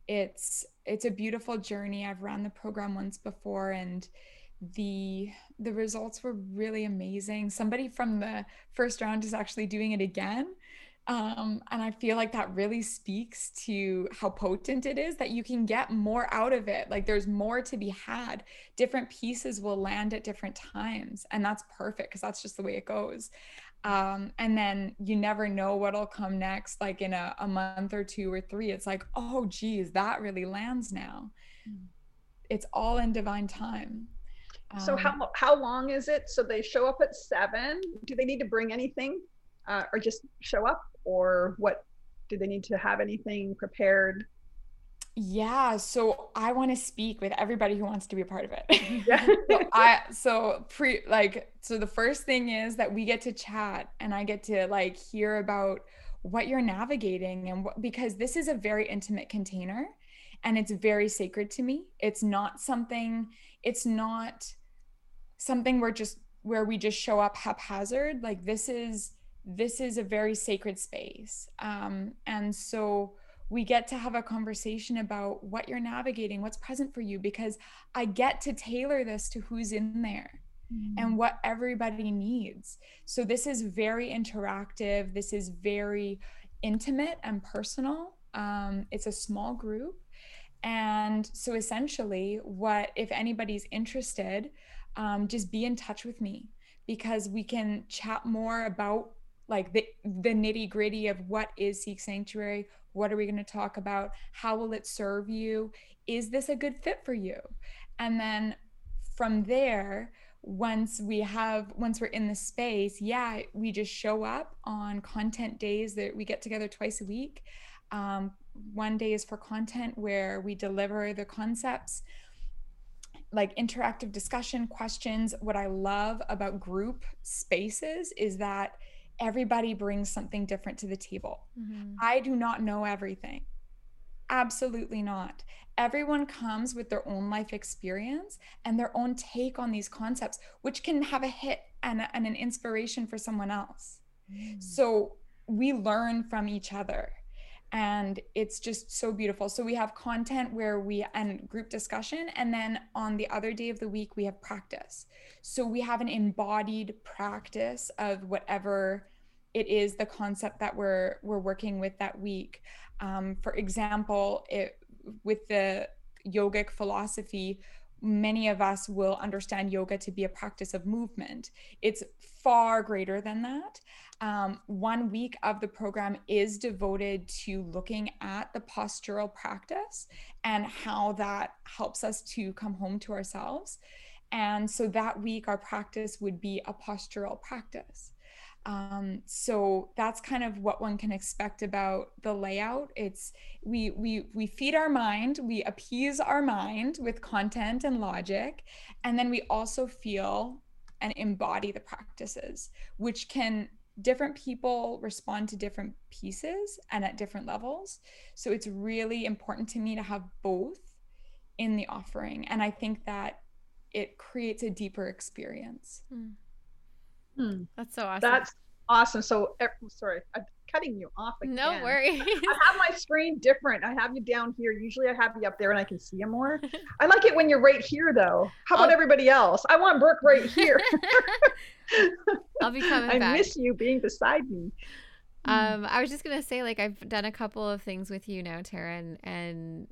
it's it's a beautiful journey. I've run the program once before and the the results were really amazing. Somebody from the first round is actually doing it again um, and I feel like that really speaks to how potent it is that you can get more out of it. Like there's more to be had. Different pieces will land at different times. And that's perfect because that's just the way it goes. Um, and then you never know what'll come next, like in a, a month or two or three. It's like, oh, geez, that really lands now. Mm. It's all in divine time. So um, how how long is it? So they show up at seven. Do they need to bring anything, uh, or just show up? or what do they need to have anything prepared yeah so i want to speak with everybody who wants to be a part of it yeah. so i so pre like so the first thing is that we get to chat and i get to like hear about what you're navigating and what because this is a very intimate container and it's very sacred to me it's not something it's not something where just where we just show up haphazard like this is this is a very sacred space. Um, and so we get to have a conversation about what you're navigating, what's present for you, because I get to tailor this to who's in there mm-hmm. and what everybody needs. So this is very interactive. This is very intimate and personal. Um, it's a small group. And so essentially, what if anybody's interested, um, just be in touch with me because we can chat more about like the the nitty gritty of what is Seek Sanctuary, what are we going to talk about, how will it serve you, is this a good fit for you, and then from there once we have once we're in the space yeah we just show up on content days that we get together twice a week. Um, one day is for content where we deliver the concepts like interactive discussion questions. What i love about group spaces is that everybody brings something different to the table. Mm-hmm. I do not know everything. Absolutely not. Everyone comes with their own life experience and their own take on these concepts, which can have a hit and, and an inspiration for someone else. Mm. So we learn from each other and it's just so beautiful. So we have content where we and group discussion and then on the other day of the week we have practice. So we have an embodied practice of whatever it is the concept that we're we're working with that week. Um, for example, it with the yogic philosophy, many of us will understand yoga to be a practice of movement. It's far greater than that. Um, one week of the program is devoted to looking at the postural practice and how that helps us to come home to ourselves. And so that week, our practice would be a postural practice. Um, so that's kind of what one can expect about the layout. It's we we we feed our mind, we appease our mind with content and logic, and then we also feel and embody the practices, which can different people respond to different pieces and at different levels. So it's really important to me to have both in the offering. And I think that it creates a deeper experience. Hmm. Hmm. That's so awesome. That's Awesome. So, sorry, I'm cutting you off again. No worries. I have my screen different. I have you down here. Usually I have you up there and I can see you more. I like it when you're right here though. How about I'll... everybody else? I want Brooke right here. I'll be coming I back. miss you being beside me. Um, I was just gonna say, like, I've done a couple of things with you now, Taryn, and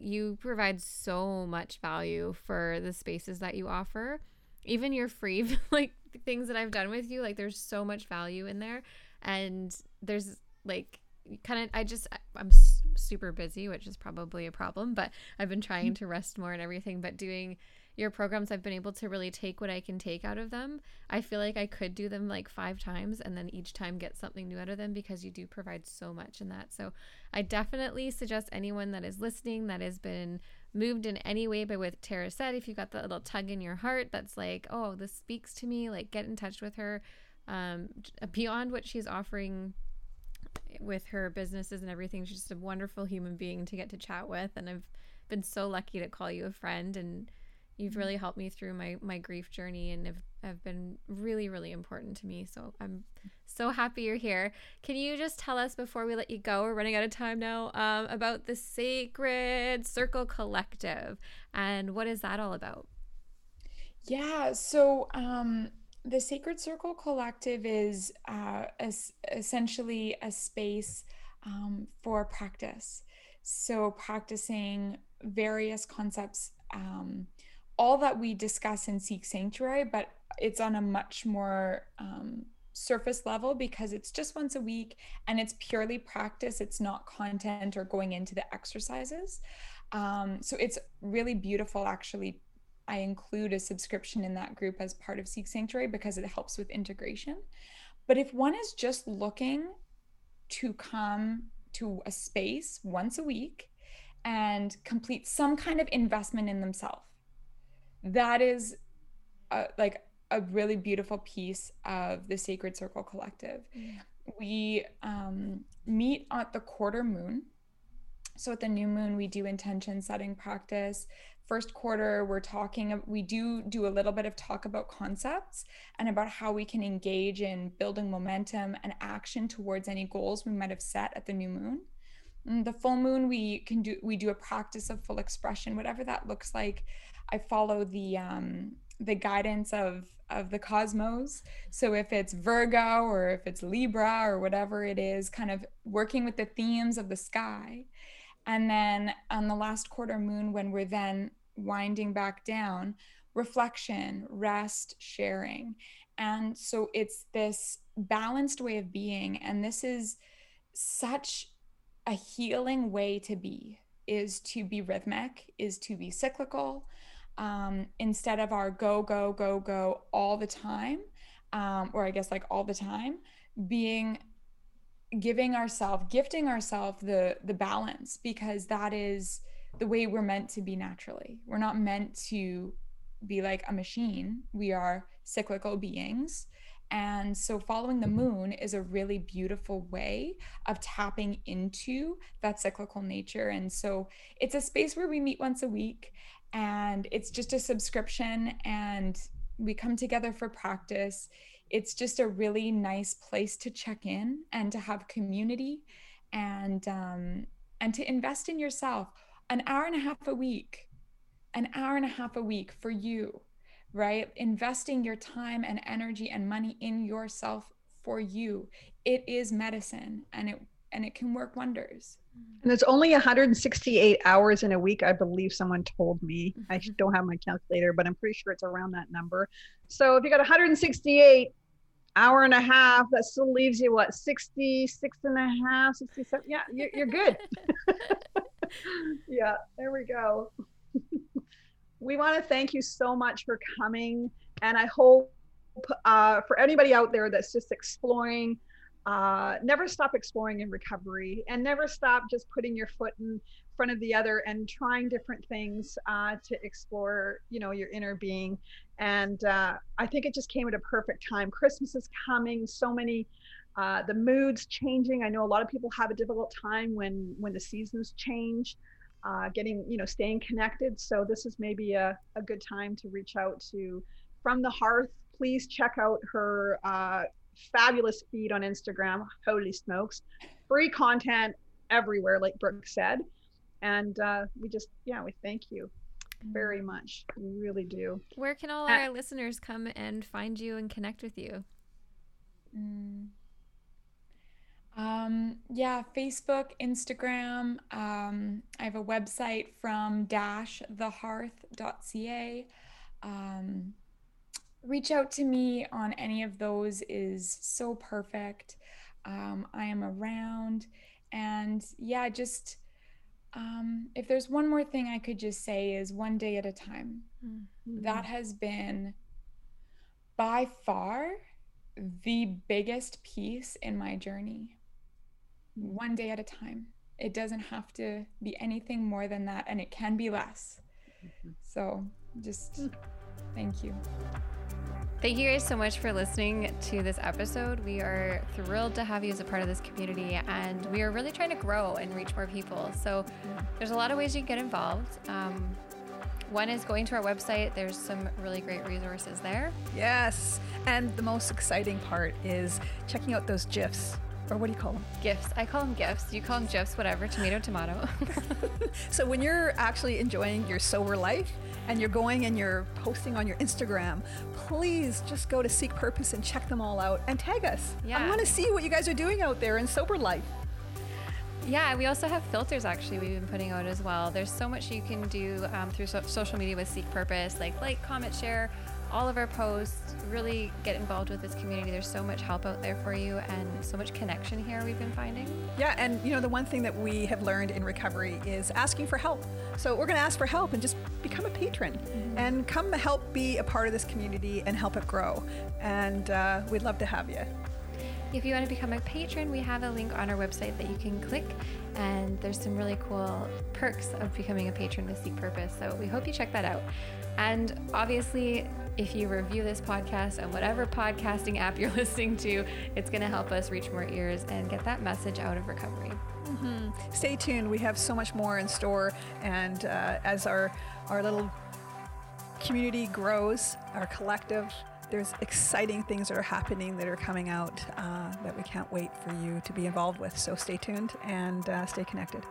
you provide so much value for the spaces that you offer. Even your free, like, things that I've done with you, like, there's so much value in there, and there's like kind of I just I'm super busy, which is probably a problem, but I've been trying to rest more and everything, but doing your programs I've been able to really take what I can take out of them. I feel like I could do them like 5 times and then each time get something new out of them because you do provide so much in that. So I definitely suggest anyone that is listening that has been moved in any way by what Tara said, if you got that little tug in your heart that's like, "Oh, this speaks to me," like get in touch with her um beyond what she's offering with her businesses and everything. She's just a wonderful human being to get to chat with, and I've been so lucky to call you a friend, and you've really helped me through my my grief journey, and have have been really really important to me. So I'm so happy you're here. Can you just tell us before we let you go? We're running out of time now. Um, about the Sacred Circle Collective, and what is that all about? Yeah. So um the Sacred Circle Collective is uh, essentially a space um, for practice. So, practicing various concepts, um, all that we discuss in Seek Sanctuary, but it's on a much more um, surface level because it's just once a week and it's purely practice. It's not content or going into the exercises. Um, so, it's really beautiful actually I include a subscription in that group as part of Seek Sanctuary because it helps with integration. But if one is just looking to come to a space once a week and complete some kind of investment in themselves, that is a, like a really beautiful piece of the Sacred Circle Collective. Mm. We um, meet at the quarter moon. So at the new moon, we do intention setting practice first quarter we're talking we do do a little bit of talk about concepts and about how we can engage in building momentum and action towards any goals we might have set at the new moon and the full moon we can do we do a practice of full expression whatever that looks like i follow the um the guidance of of the cosmos so if it's virgo or if it's libra or whatever it is kind of working with the themes of the sky and then on the last quarter moon, when we're then winding back down, reflection, rest, sharing. And so it's this balanced way of being. And this is such a healing way to be is to be rhythmic, is to be cyclical. Um, instead of our go, go, go, go all the time, um, or I guess like all the time, being giving ourselves gifting ourselves the the balance because that is the way we're meant to be naturally. We're not meant to be like a machine. We are cyclical beings. And so following the moon is a really beautiful way of tapping into that cyclical nature. And so it's a space where we meet once a week and it's just a subscription and we come together for practice. It's just a really nice place to check in and to have community and um, and to invest in yourself. An hour and a half a week an hour and a half a week for you right? Investing your time and energy and money in yourself for you. It is medicine and it and it can work wonders and it's only 168 hours in a week i believe someone told me i mm-hmm. don't have my calculator but i'm pretty sure it's around that number so if you got 168 hour and a half, that still leaves you what 66 and a half, 67. Yeah, you're, you're good. yeah, there we go. we want to thank you so much for coming. And I hope uh, for anybody out there that's just exploring, uh, never stop exploring in recovery and never stop just putting your foot in front of the other and trying different things uh, to explore you know your inner being. And uh, i think it just came at a perfect time. Christmas is coming so many uh, the moods changing. I know a lot of people have a difficult time when when the seasons change uh, getting you know staying connected. So this is maybe a, a good time to reach out to from the hearth please check out her uh, fabulous feed on Instagram. Holy smokes. Free content everywhere, like Brooke said. And uh, we just, yeah, we thank you very much. We really do. Where can all Uh, our listeners come and find you and connect with you? Mm. Um, yeah, Facebook, Instagram. Um, I have a website from dashthehearth.ca. Um, reach out to me on any of those is so perfect. Um, I am around. And yeah, just um, if there's one more thing I could just say is one day at a time. That has been by far the biggest piece in my journey. One day at a time. It doesn't have to be anything more than that, and it can be less. So just thank you. Thank you guys so much for listening to this episode. We are thrilled to have you as a part of this community, and we are really trying to grow and reach more people. So, there's a lot of ways you can get involved. Um, one is going to our website, there's some really great resources there. Yes. And the most exciting part is checking out those GIFs, or what do you call them? Gifts. I call them gifts. You call them gifs, whatever. Tomato, tomato. So when you're actually enjoying your sober life and you're going and you're posting on your Instagram, please just go to Seek Purpose and check them all out and tag us. I want to see what you guys are doing out there in sober life. Yeah, we also have filters actually we've been putting out as well. There's so much you can do um, through so- social media with Seek Purpose, like like, comment, share all of our posts. Really get involved with this community. There's so much help out there for you and so much connection here we've been finding. Yeah, and you know the one thing that we have learned in recovery is asking for help. So we're going to ask for help and just become a patron and come help be a part of this community and help it grow. And uh, we'd love to have you. If you want to become a patron, we have a link on our website that you can click, and there's some really cool perks of becoming a patron with Seek Purpose. So we hope you check that out. And obviously, if you review this podcast on whatever podcasting app you're listening to, it's going to help us reach more ears and get that message out of recovery. Stay tuned. We have so much more in store, and uh, as our our little community grows, our collective, there's exciting things that are happening that are coming out uh, that we can't wait for you to be involved with. So stay tuned and uh, stay connected.